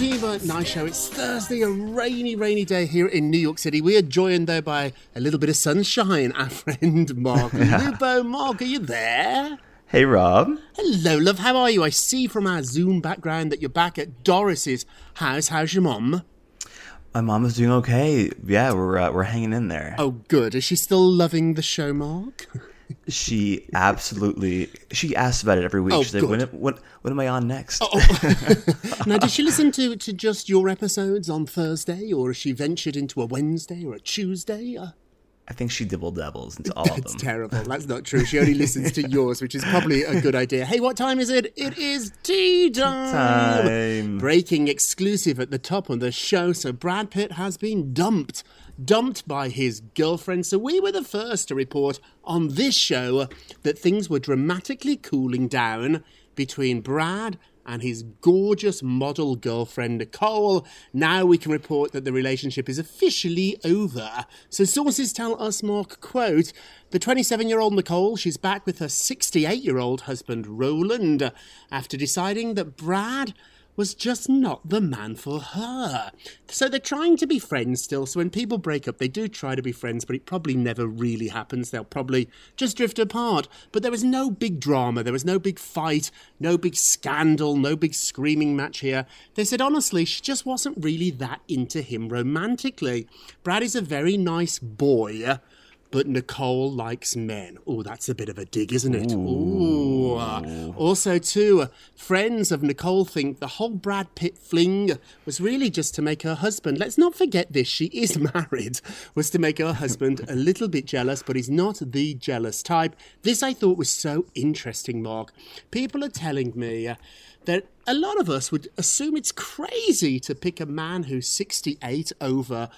Nice Show. It's Thursday, a rainy, rainy day here in New York City. We are joined there by a little bit of sunshine. Our friend Mark Lupo. Mark, are you there? Hey, Rob. Hello, love. How are you? I see from our Zoom background that you're back at Doris's house. How's your mom? My mom is doing okay. Yeah, we're uh, we're hanging in there. Oh, good. Is she still loving the show, Mark? She absolutely. She asks about it every week. Oh, She's like, when, when, when am I on next? Oh, now, did she listen to, to just your episodes on Thursday, or has she ventured into a Wednesday or a Tuesday? Uh, I think she dibble dabbles into all of That's them. terrible. That's not true. She only listens to yours, which is probably a good idea. Hey, what time is it? It is tea time. Time. Breaking exclusive at the top of the show. So Brad Pitt has been dumped. Dumped by his girlfriend. So we were the first to report on this show that things were dramatically cooling down between Brad and his gorgeous model girlfriend Nicole. Now we can report that the relationship is officially over. So sources tell us, Mark, quote, the 27 year old Nicole, she's back with her 68 year old husband Roland after deciding that Brad was just not the man for her. So they're trying to be friends still. So when people break up, they do try to be friends, but it probably never really happens. They'll probably just drift apart. But there was no big drama. There was no big fight, no big scandal, no big screaming match here. They said honestly, she just wasn't really that into him romantically. Brad is a very nice boy. But Nicole likes men. Oh, that's a bit of a dig, isn't it? Ooh. Also, too, friends of Nicole think the whole Brad Pitt fling was really just to make her husband, let's not forget this, she is married, was to make her husband a little bit jealous, but he's not the jealous type. This I thought was so interesting, Mark. People are telling me that a lot of us would assume it's crazy to pick a man who's 68 over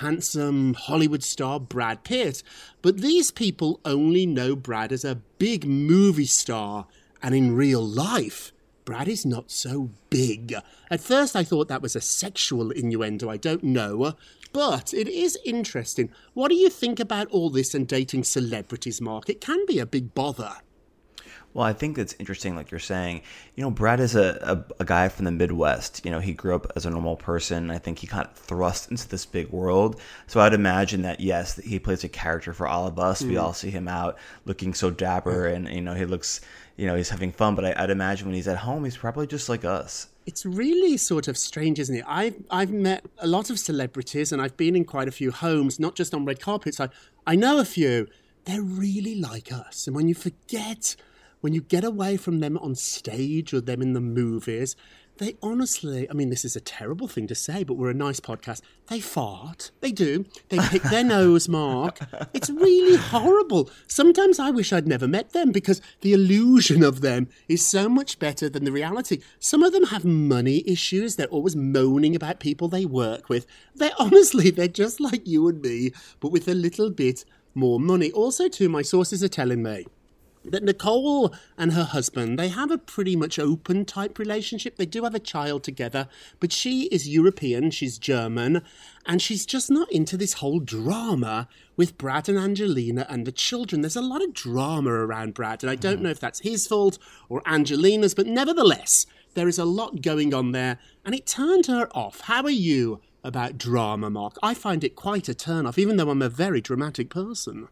handsome Hollywood star Brad Pitt. But these people only know Brad as a big movie star, and in real life, Brad is not so big. At first, I thought that was a sexual innuendo, I don't know. But it is interesting. What do you think about all this and dating celebrities, Mark? It can be a big bother. Well, I think it's interesting, like you're saying. You know, Brad is a, a, a guy from the Midwest. You know, he grew up as a normal person. I think he kind of thrust into this big world. So I'd imagine that, yes, he plays a character for all of us. We mm. all see him out looking so dapper and, you know, he looks, you know, he's having fun. But I, I'd imagine when he's at home, he's probably just like us. It's really sort of strange, isn't it? I've I've met a lot of celebrities and I've been in quite a few homes, not just on red carpets. I I know a few. They're really like us. And when you forget, when you get away from them on stage or them in the movies, they honestly, I mean, this is a terrible thing to say, but we're a nice podcast. They fart. They do. They pick their nose, Mark. It's really horrible. Sometimes I wish I'd never met them because the illusion of them is so much better than the reality. Some of them have money issues. They're always moaning about people they work with. They're honestly, they're just like you and me, but with a little bit more money. Also, too, my sources are telling me that Nicole and her husband they have a pretty much open type relationship. They do have a child together, but she is European, she's German, and she's just not into this whole drama with Brad and Angelina and the children. There's a lot of drama around Brad, and I don't hmm. know if that's his fault or Angelina's, but nevertheless, there is a lot going on there, and it turned her off. How are you about drama, Mark? I find it quite a turn off, even though I'm a very dramatic person.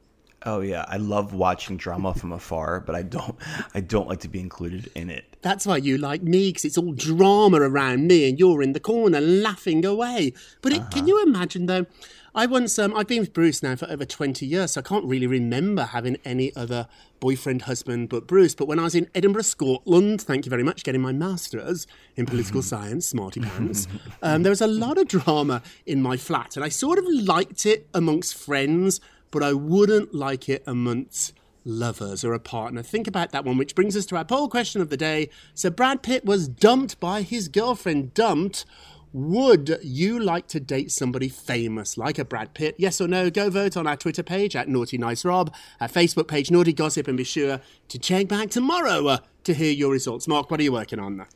Oh yeah, I love watching drama from afar, but I don't I don't like to be included in it. That's why you like me, because it's all drama around me, and you're in the corner laughing away. But it, can uh-huh. you imagine though? I once um, I've been with Bruce now for over twenty years, so I can't really remember having any other boyfriend, husband but Bruce. But when I was in Edinburgh, Scotland, thank you very much, getting my masters in political science, smarty pants, um, there was a lot of drama in my flat, and I sort of liked it amongst friends but I wouldn't like it amongst lovers or a partner. Think about that one, which brings us to our poll question of the day. So Brad Pitt was dumped by his girlfriend. Dumped. Would you like to date somebody famous like a Brad Pitt? Yes or no? Go vote on our Twitter page at Naughty Nice Rob, our Facebook page Naughty Gossip, and be sure to check back tomorrow uh, to hear your results. Mark, what are you working on?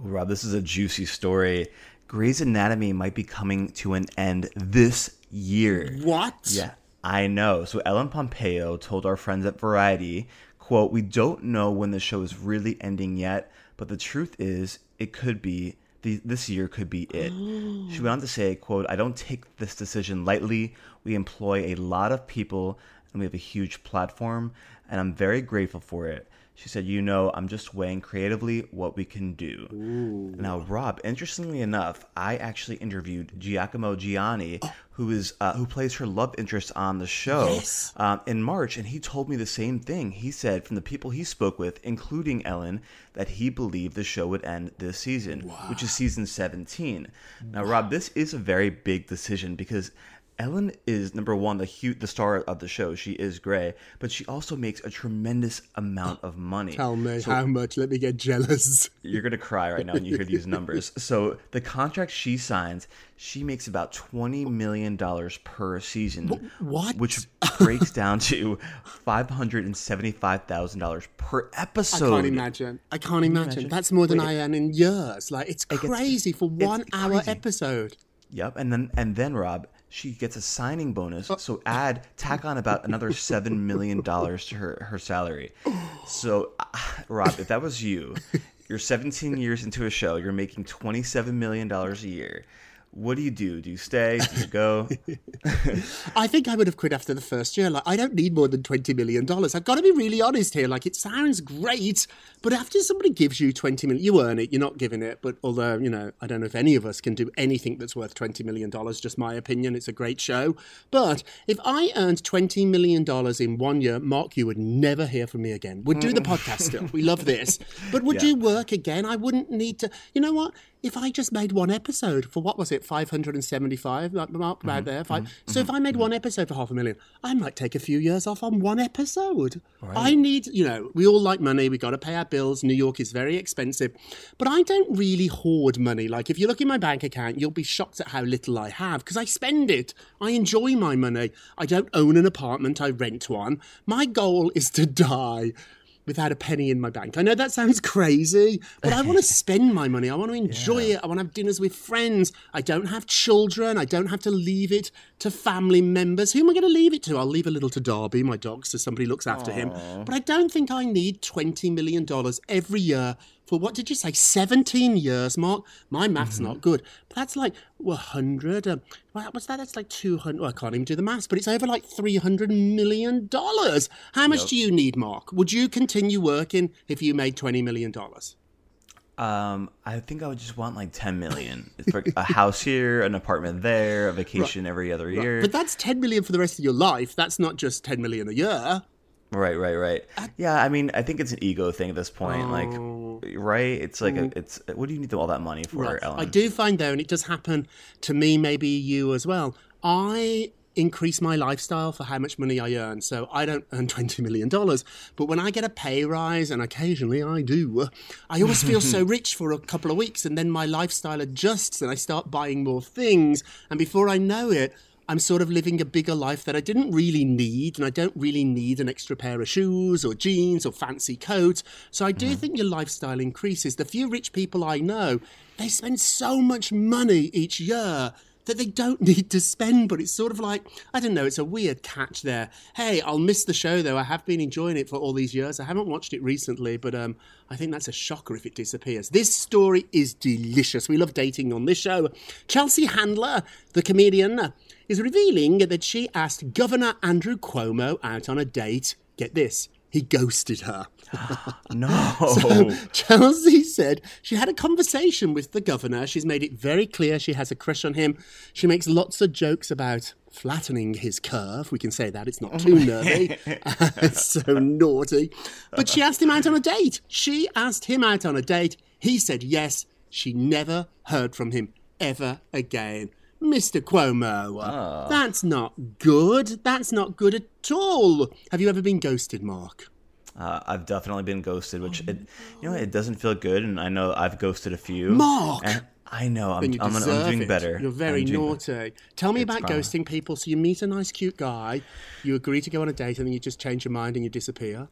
Rob, this is a juicy story. Grey's Anatomy might be coming to an end this year. What? Yeah. I know. So Ellen Pompeo told our friends at Variety, quote, "We don't know when the show is really ending yet, but the truth is it could be the, this year could be it." Oh. she went on to say, quote, "I don't take this decision lightly. We employ a lot of people and we have a huge platform, and I'm very grateful for it." She said, "You know, I'm just weighing creatively what we can do." Now, Rob, interestingly enough, I actually interviewed Giacomo Gianniotti, who is uh, who plays her love interest on the show Yes. um, in March, and he told me the same thing. He said from the people he spoke with, including Ellen, that he believed the show would end this season, which is season 17. Now, Rob, this is a very big decision because Ellen is number one, the hu- the star of the show. She is Grey, but she also makes a tremendous amount of money. Tell me So- how much. Let me get jealous. you're gonna cry right now when you hear these numbers. So the contract she signs, she makes about twenty million dollars per season. what? Which breaks down to five hundred and seventy-five thousand dollars per episode. I can't imagine. I can't imagine. imagine? That's more than Wait, I earn in years. Like it's gets- crazy for one hour crazy. episode. Yep, and then and then Rob, she gets a signing bonus. Oh. So add tack on about another seven million dollars to her her salary. So, Rob, if that was you, you're 17 years into a show, you're making 27 million dollars a year. What do you do? Do you stay? Do you go? I think I would have quit after the first year. Like, I don't need more than $20 million. I've got to be really honest here. Like, it sounds great, but after somebody gives you $20 million, you earn it, you're not giving it. But although, you know, I don't know if any of us can do anything that's worth $20 million, just my opinion. It's a great show. But if I earned $20 million in one year, Mark, you would never hear from me again. We'd do the podcast still. We love this. But would Yeah. you work again? I wouldn't need to. You know what? If I just made one episode for what was it, 575, like Mark, about mm-hmm. there. Five. Mm-hmm. So if I made mm-hmm. one episode for half a million, I might take a few years off on one episode. I need, you know, we all like money. We got to pay our bills. New York is very expensive. But I don't really hoard money. Like if you look in my bank account, you'll be shocked at how little I have because I spend it. I enjoy my money. I don't own an apartment, I rent one. My goal is to die without a penny in my bank. I know that sounds crazy, but I want to spend my money. I want to enjoy it. I want to have dinners with friends. I don't have children. I don't have to leave it to family members. Who am I going to leave it to? I'll leave a little to Darby, my dog, so somebody looks after him. But I don't think I need $20 million every year for what did you say, 17 years, Mark? My math's not good. But that's like 100. Um, what was that? That's like 200. Well, I can't even do the maths, but it's over like $300 million. How much do you need, Mark? Would you continue working if you made $20 million? Um, I think I would just want like ten million for a house here, an apartment there, a vacation every other year. But that's 10 million for the rest of your life. That's not just 10 million a year. Right, right, right. Yeah, I mean, I think it's an ego thing at this point. Like, right? It's like a, mm. it's. What do you need all that money for. Right. Ellen? I do find though, and it does happen to me, maybe you as well. I increase my lifestyle for how much money I earn. So I don't earn $20 million. But when I get a pay rise, and occasionally I do, I always feel so rich for a couple of weeks. And then my lifestyle adjusts and I start buying more things. And before I know it, I'm sort of living a bigger life that I didn't really need, and I don't really need an extra pair of shoes or jeans or fancy coats. So I do think your lifestyle increases. The few rich people I know, they spend so much money each year that they don't need to spend, but it's sort of like, I don't know, it's a weird catch there. Hey, I'll miss the show though. I have been enjoying it for all these years. I haven't watched it recently, but um, I think that's a shocker if it disappears. This story is delicious. We love dating on this show. Chelsea Handler, the comedian, is revealing that she asked Governor Andrew Cuomo out on a date. Get this, he ghosted her. no. So Chelsea said she had a conversation with the governor. She's made it very clear she has a crush on him. She makes lots of jokes about flattening his curve. We can say that. It's not oh too nervy. it's so naughty. But she asked him out on a date. She asked him out on a date. He said yes. She never heard from him ever again. Mr. Cuomo, that's not good. That's not good at all. Have you ever been ghosted, Mark? Uh, I've definitely been ghosted, which it, you know, it doesn't feel good, and I know I've ghosted a few. Mark! and I know I'm, I'm, gonna- I'm doing it. better. You're very naughty. Tell me It's about ghosting people. So you meet a nice, cute guy, you agree to go on a date, and then you just change your mind and you disappear.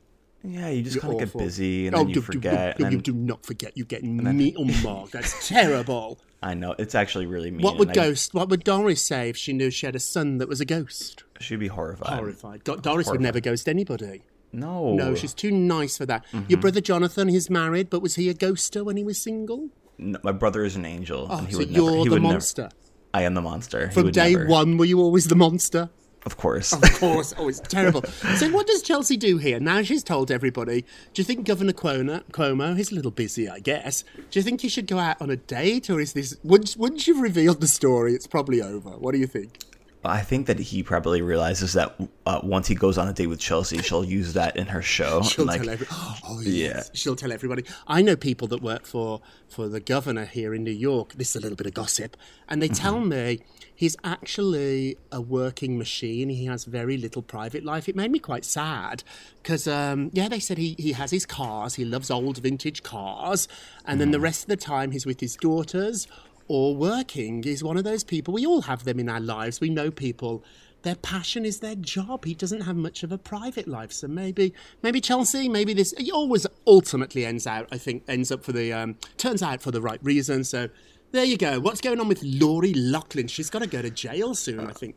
Yeah, you just kind of get busy, and Oh, then you do- do- forget. do- and you do not forget. You get me. Oh, Mark, that's terrible. I know it's actually really mean. What would I- ghost? What would Doris say if she knew she had a son that was a ghost? She'd be horrified. Horrified. Do- Doris would never ghost anybody. No, No, she's too nice for that. Mm-hmm. Your brother Jonathan, he's married, but was he a ghoster when he was single? No, my brother is an angel. Oh, and he so would you're he the would never- monster. I am the monster. From day never- one, were you always the monster? Of course. Of course. Oh, it's terrible. So, what does Chelsea do here? Now she's told everybody. Do you think Governor Cuomo, Cuomo, he's a little busy, I guess. Do you think he should go out on a date, or is this once once you've revealed the story, it's probably over? What do you think? I think that he probably realizes that uh, once he goes on a date with Chelsea, she'll use that in her show. She'll like, tell every- oh, Yeah. She'll tell everybody. I know people that work for for the governor here in New York. This is a little bit of gossip, and they tell Mm-hmm. me he's actually a working machine. He has very little private life. It made me quite sad because, um, yeah, they said he he has his cars. He loves old vintage cars, and then the Mm. rest of the time he's with his daughters or working. He's one of those people. We all have them in our lives. We know people their passion is their job. He doesn't have much of a private life, so maybe, maybe Chelsea, maybe this. He always ultimately ends out. I think ends up for the um, turns out for the right reason. So there you go. What's going on with Lori Loughlin? She's got to go to jail soon. I think.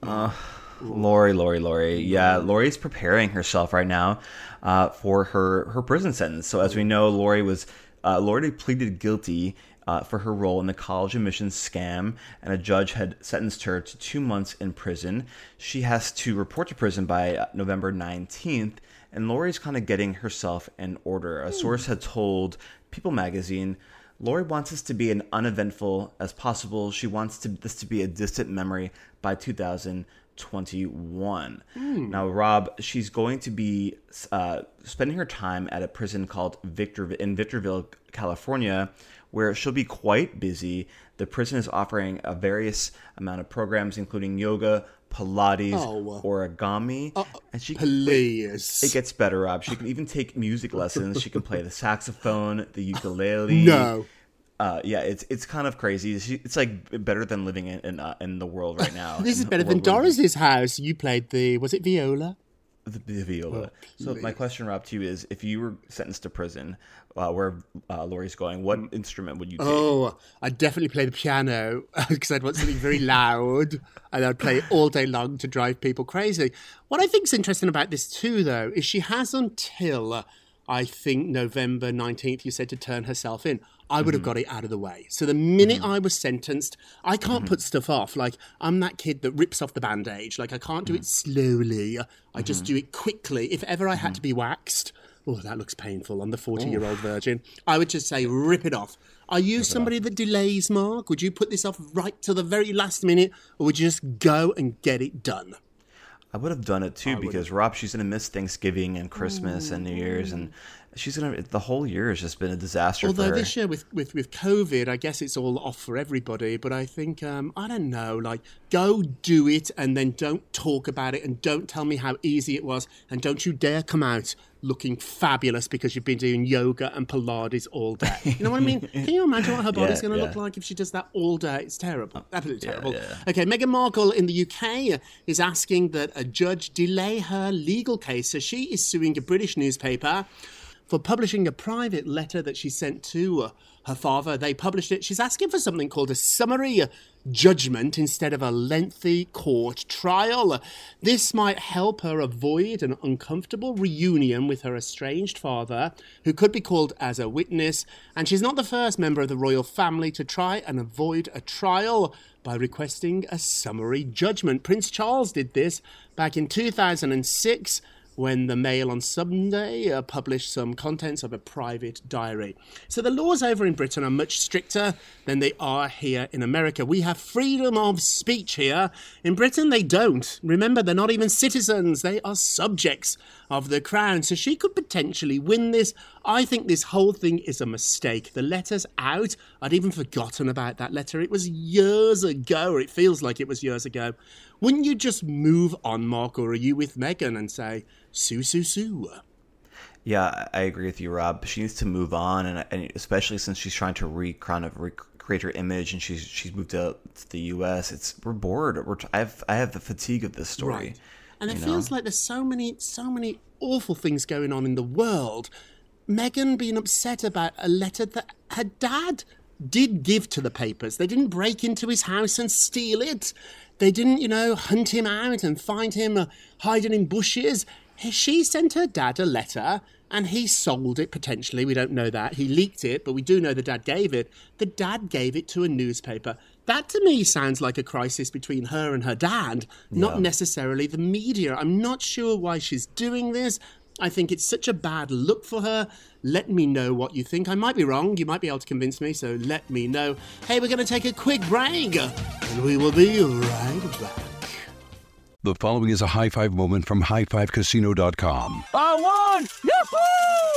Lori, Lori, Lori. Yeah, Lori's preparing herself right now uh, for her her prison sentence. So as we know, Lori was uh, Lori pleaded guilty uh, for her role in the college admissions scam, and a judge had sentenced her to two months in prison. She has to report to prison by uh, November nineteenth, and Lori's kind of getting herself in order. A source had told People magazine. Lori wants this to be an uneventful as possible. She wants to, this to be a distant memory by 2021. Now, Rob, she's going to be uh, spending her time at a prison called Victor in Victorville, California, where she'll be quite busy. The prison is offering a various amount of programs, including yoga, Pilates, Oh. origami, and she Please. it gets better, Rob. She can even take music lessons. She can play the saxophone, the ukulele. No. Uh, yeah, it's it's kind of crazy. She, it's like better than living in in, uh, in the world right now. This is better than Doris's house. You played the was it viola? The, the viola. so my question, Rob, to you is: If you were sentenced to prison, uh, where uh, Lori's going, what instrument would you take? Oh, I'd definitely play the piano because I'd want something very loud and I'd play it all day long to drive people crazy. What I think's interesting about this too, though, is she has until I think November 19th, you said, to turn herself in. I would have got it out of the way. So the minute I was sentenced, I can't put stuff off. Like, I'm that kid that rips off the bandage. Like, I can't do it slowly. I just do it quickly. If ever I had to be waxed, Oh, that looks painful on the 40 year old virgin. I would just say, rip it off. Are you somebody that delays, Mark? Would you put this off right to the very last minute, or would you just go and get it done? I would have done it too because Rob, she's gonna miss Thanksgiving and Christmas and New Year's, and she's gonna. The whole year has just been a disaster Although for her. this year with, with, with COVID, I guess it's all off for everybody. But I think um, I don't know. Like, go do it, and then don't talk about it, and don't tell me how easy it was, and don't you dare come out looking fabulous because you've been doing yoga and Pilates all day. You know what I mean? Can you imagine what her body's Yeah, going to yeah. look like if she does that all day? It's terrible. Oh, Absolutely terrible. Okay, Meghan Markle in the UK is asking that a judge delay her legal case. So she is suing a British newspaper for publishing a private letter that she sent to her father. They published it. She's asking for something called a summary judgment instead of a lengthy court trial. This might help her avoid an uncomfortable reunion with her estranged father, who could be called as a witness. And she's not the first member of the royal family to try and avoid a trial by requesting a summary judgment. Prince Charles did this back in 2006 when the Mail on Sunday uh, published some contents of a private diary. So the laws over in Britain are much stricter than they are here in America. We have freedom of speech here. In Britain, they don't. Remember, they're not even citizens, they are subjects of the crown. So she could potentially win this. I think this whole thing is a mistake. The letter's out. I'd even forgotten about that letter. It was years ago, it feels like it was years ago. Wouldn't you just move on, Mark, or are you with Meghan and say, Sue, Sue, Sue? Yeah, I agree with you, Rob. She needs to move on, and, and especially since she's trying to re kind of recreate her image, and she's she's moved to, to the U.S. It's we're bored. We're I have I have the fatigue of this story. Right. And it know? feels like there's so many, so many awful things going on in the world. Meghan being upset about a letter that her dad did give to the papers. They didn't break into his house and steal it. They didn't, you know, hunt him out and find him uh, hiding in bushes. She sent her dad a letter and he sold it potentially. We don't know that. He leaked it, but we do know the dad gave it. The dad gave it to a newspaper. That to me sounds like a crisis between her and her dad, not Yeah. necessarily the media. I'm not sure why she's doing this. I think it's such a bad look for her. Let me know what you think. I might be wrong. You might be able to convince me, so let me know. Hey, we're going to take a quick break, and we will be right back. The following is a high five moment from highfivecasino.com. I won! Yahoo!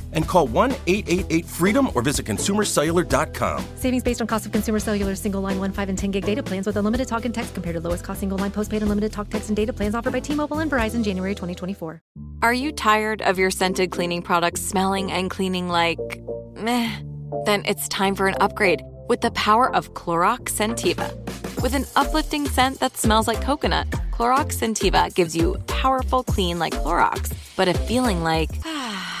and call 1 888 freedom or visit consumercellular.com. Savings based on cost of consumer cellular single line 1, 5, and 10 gig data plans with unlimited talk and text compared to lowest cost single line postpaid unlimited talk, text, and data plans offered by T Mobile and Verizon January 2024. Are you tired of your scented cleaning products smelling and cleaning like meh? Then it's time for an upgrade with the power of Clorox Scentiva. With an uplifting scent that smells like coconut, Clorox Scentiva gives you powerful clean like Clorox, but a feeling like ah,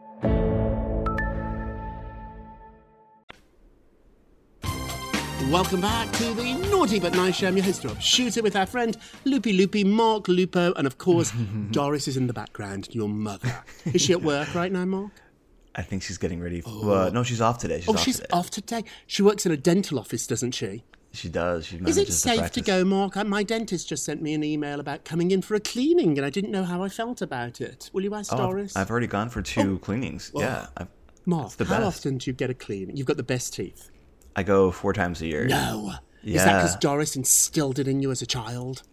Welcome back to the Naughty But Nice Show. I'm your host, Rob Shuter, with our friend Loopy Loopy, Mark Lupo, and of course, Doris is in the background, your mother. Is she at work right now, Mark? I think she's getting ready. For, well, no, she's off today. She's oh, off she's today. off today. She works in a dental office, doesn't she? She does. She Is it safe to, go, Mark? Uh, My dentist just sent me an email about coming in for a cleaning, and I didn't know how I felt about it. Will you ask Oh, I've- Doris? I've, already gone for two cleanings. Oh. Yeah, I've, Mark, the how best. often do you get a cleaning? You've got the best teeth. I go four times a year. No. Yeah. Is that because Doris instilled it in you as a child?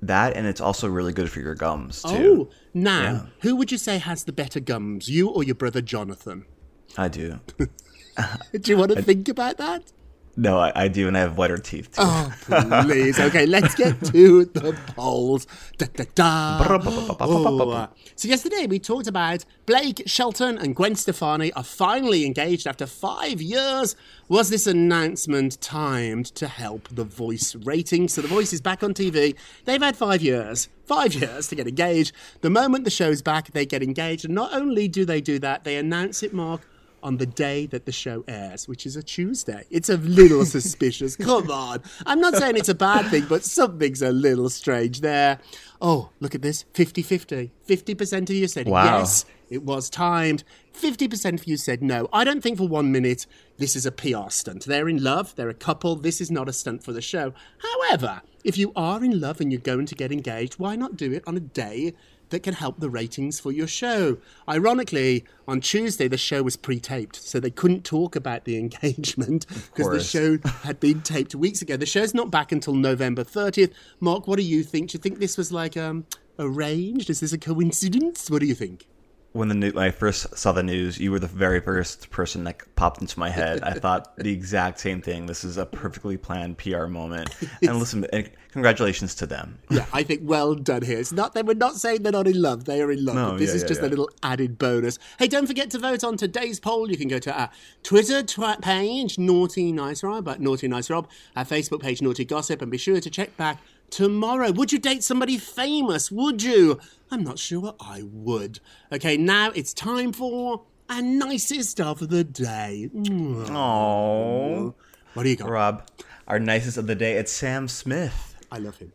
That and it's also really good for your gums too. Oh, now, Yeah. who would you say has the better gums, you or your brother Jonathan? I do. Do you want to think about that? No, I, I do, and I have whiter teeth too. Oh, please. Okay, let's get to the polls. Da, da, da. Oh, uh, so, yesterday we talked about Blake Shelton and Gwen Stefani are finally engaged after five years. Was this announcement timed to help The Voice ratings? So, The Voice is back on TV. They've had five years. Five years to get engaged. The moment the show's back, they get engaged. And not only do they do that, they announce it, Mark, on the day that the show airs, which is a Tuesday. It's a little suspicious. Come on. I'm not saying it's a bad thing, but something's a little strange there. Oh, look at this 50 50. 50% of you said Wow. yes, it was timed. 50% of you said no. I don't think for one minute this is a PR stunt. They're in love, they're a couple. This is not a stunt for the show. However, if you are in love and you're going to get engaged, why not do it on a day that can help the ratings for your show. Ironically, on Tuesday, the show was pre taped, so they couldn't talk about the engagement because the show had been taped weeks ago. The show's not back until November 30th. Mark, what do you think? Do you think this was like um, arranged? Is this a coincidence? What do you think? When the new, when I first saw the news, you were the very first person that popped into my head. I thought the exact same thing. This is a perfectly planned PR moment. And listen, congratulations to them. Yeah, I think well done here. It's not they were not saying they're not in love; they are in love. No, this yeah, is yeah, just a little added bonus. Hey, don't forget to vote on today's poll. You can go to our Twitter tw- page, Naughty Nice Rob, at Naughty Nice Rob, our Facebook page, Naughty Gossip, and be sure to check back tomorrow. Would you date somebody famous? Would you? I'm not sure I would. Okay, now it's time for our nicest of the day. Oh, what do you got, Rob? Our nicest of the day. It's Sam Smith. I love him.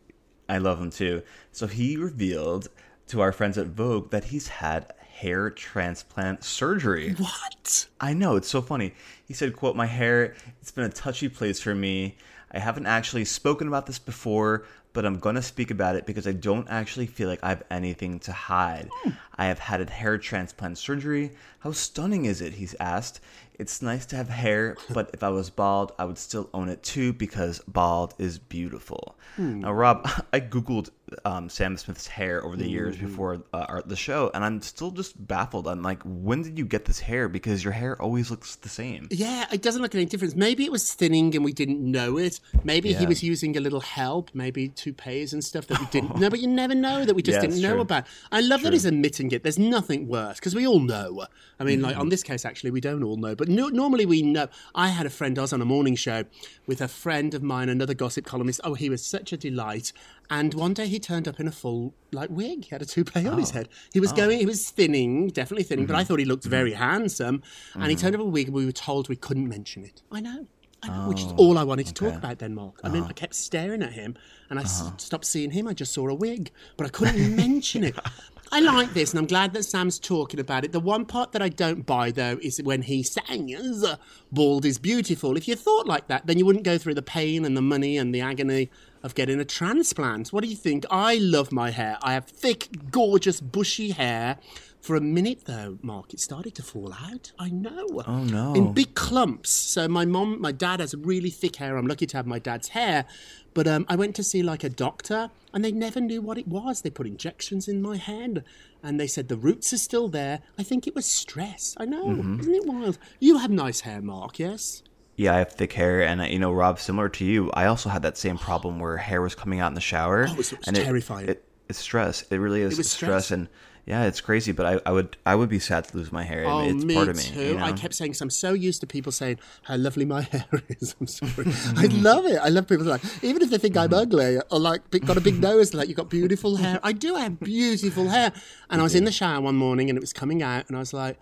I love him too. So he revealed to our friends at Vogue that he's had hair transplant surgery. What? I know, it's so funny. He said, quote, My hair, it's been a touchy place for me. I haven't actually spoken about this before, but I'm gonna speak about it because I don't actually feel like I have anything to hide. Hmm. I have had a hair transplant surgery. How stunning is it? He's asked. It's nice to have hair, but if I was bald, I would still own it too because bald is beautiful. Hmm. Now, Rob, I googled um, Sam Smith's hair over the years Mhm. before uh, our, the show, and I'm still just baffled. I'm like, when did you get this hair? Because your hair always looks the same. Yeah, it doesn't look any difference. Maybe it was thinning and we didn't know it. Maybe he was using a little help, maybe toupees and stuff that we didn't know, but you never know that we just Yeah, didn't know true. about. I love that he's admitting it. There's nothing worse because we all know. I mean, like Mhm. on this case, actually, we don't all know, but no, normally we know. I had a friend, I was on a morning show with a friend of mine, another gossip columnist. Oh, he was such a delight. And one day he turned up in a full like wig. He had a toupee on his Oh. head. He was Oh. going, he was thinning, definitely thinning, but I Mhm. thought he looked very handsome. And he Mhm. turned up a wig and we were told we couldn't mention it. I know. I know, which is Oh, all I wanted to talk okay. about then, Mark. I mean, Uh-huh. I kept staring at him and I Uh-huh. stopped seeing him. I just saw a wig, but I couldn't mention it. I like this, and I'm glad that Sam's talking about it. The one part that I don't buy, though, is when he sings, Bald is beautiful. If you thought like that, then you wouldn't go through the pain and the money and the agony of getting a transplant. What do you think? I love my hair. I have thick, gorgeous, bushy hair. For a minute, though, Mark, it started to fall out. I know. Oh, no. In big clumps. So my mom, my dad has really thick hair. I'm lucky to have my dad's hair. But um, I went to see like a doctor, and they never knew what it was. They put injections in my head, and they said the roots are still there. I think it was stress. I know, Mhm. isn't it wild? You have nice hair, Mark. Yes. Yeah, I have thick hair, and uh, you know, Rob, similar to you, I also had that same problem where hair was coming out in the shower. Oh, it was- it was and terrifying. It, it's stress. It really is It it's stress. and yeah, it's crazy. But I, I would I would be sad to lose my hair. Oh, it's me part of me. too. you know? I kept saying, 'cause I'm so used to people saying how lovely my hair is. I'm sorry. I love it. I love people like, even if they think I'm ugly or like got a big nose, like you've got beautiful hair. I do have beautiful hair. And I was in the shower one morning and it was coming out, and I was like,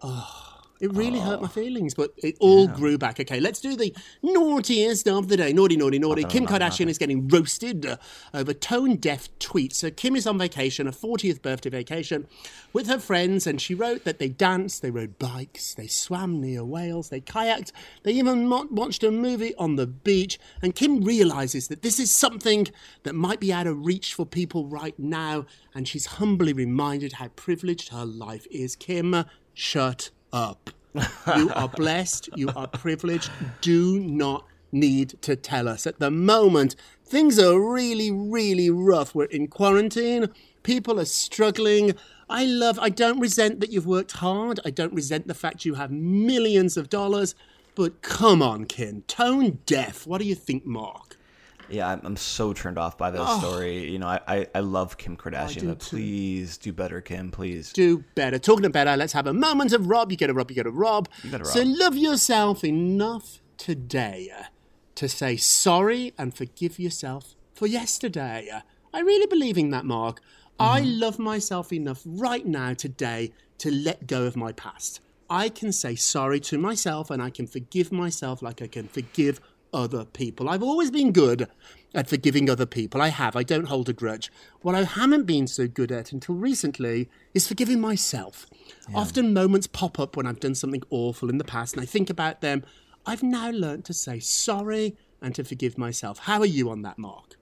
oh. It really hurt my feelings, but it all grew back. Okay, let's do the naughtiest of the day. Naughty, naughty, naughty. Kim Kardashian is getting roasted uh, over tone deaf tweets. So Kim is on vacation, a 40th birthday vacation, with her friends, and she wrote that they danced, they rode bikes, they swam near whales, they kayaked, they even mo- watched a movie on the beach. And Kim realizes that this is something that might be out of reach for people right now, and she's humbly reminded how privileged her life is. Kim, shut up. You are blessed. You are privileged. Do not need to tell us. At the moment, things are really, really rough. We're in quarantine. People are struggling. I love, I don't resent that you've worked hard. I don't resent the fact you have millions of dollars. But come on, Kim. Tone deaf. What do you think, Mark? Yeah, I'm, I'm so turned off by that Oh. story. You know, I, I, I love Kim Kardashian, do but too. please do better, Kim. Please. do better. Talking of better, let's have a moment of Rob. You get a Rob, you get a Rob. You So Rob. love yourself enough today to say sorry and forgive yourself for yesterday. I really believe in that, Mark. I Mm-hmm. love myself enough right now today to let go of my past. I can say sorry to myself and I can forgive myself like I can forgive other people. I've always been good at forgiving other people. I have. I don't hold a grudge. What I haven't been so good at until recently is forgiving myself. Often moments pop up when I've done something awful in the past and I think about them. I've now learned to say sorry and to forgive myself. How are you on that, Mark?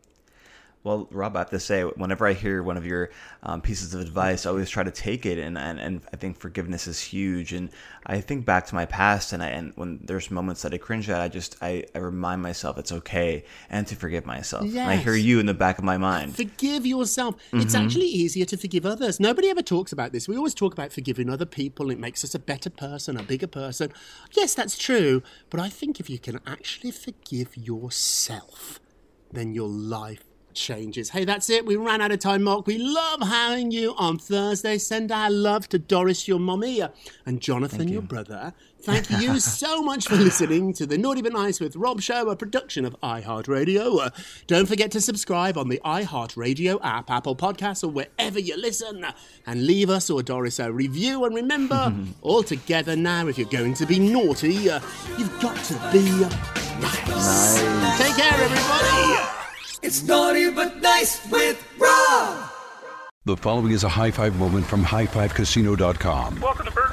Well, Rob, I have to say, whenever I hear one of your um, pieces of advice, I always try to take it, and, and, and I think forgiveness is huge. And I think back to my past, and I and when there's moments that I cringe at, I just I, I remind myself it's okay and to forgive myself. And I hear you in the back of my mind. Forgive yourself. It's Mhm. actually easier to forgive others. Nobody ever talks about this. We always talk about forgiving other people. It makes us a better person, a bigger person. Yes, that's true. But I think if you can actually forgive yourself, then your life changes. Hey, that's it. We ran out of time, Mark. We love having you on Thursday. Send our love to Doris, your mommy, uh, and Jonathan, your brother. Thank you so much for listening to the Naughty But Nice with Rob show, a production of iHeartRadio. Uh, don't forget to subscribe on the iHeartRadio app, Apple Podcasts, or wherever you listen, and leave us or Doris a review. And remember, all together now, if you're going to be naughty, uh, you've got to be nice. Take care, everybody. It's naughty but nice with Rob. The following is a high five moment from highfivecasino.com. Welcome to Burger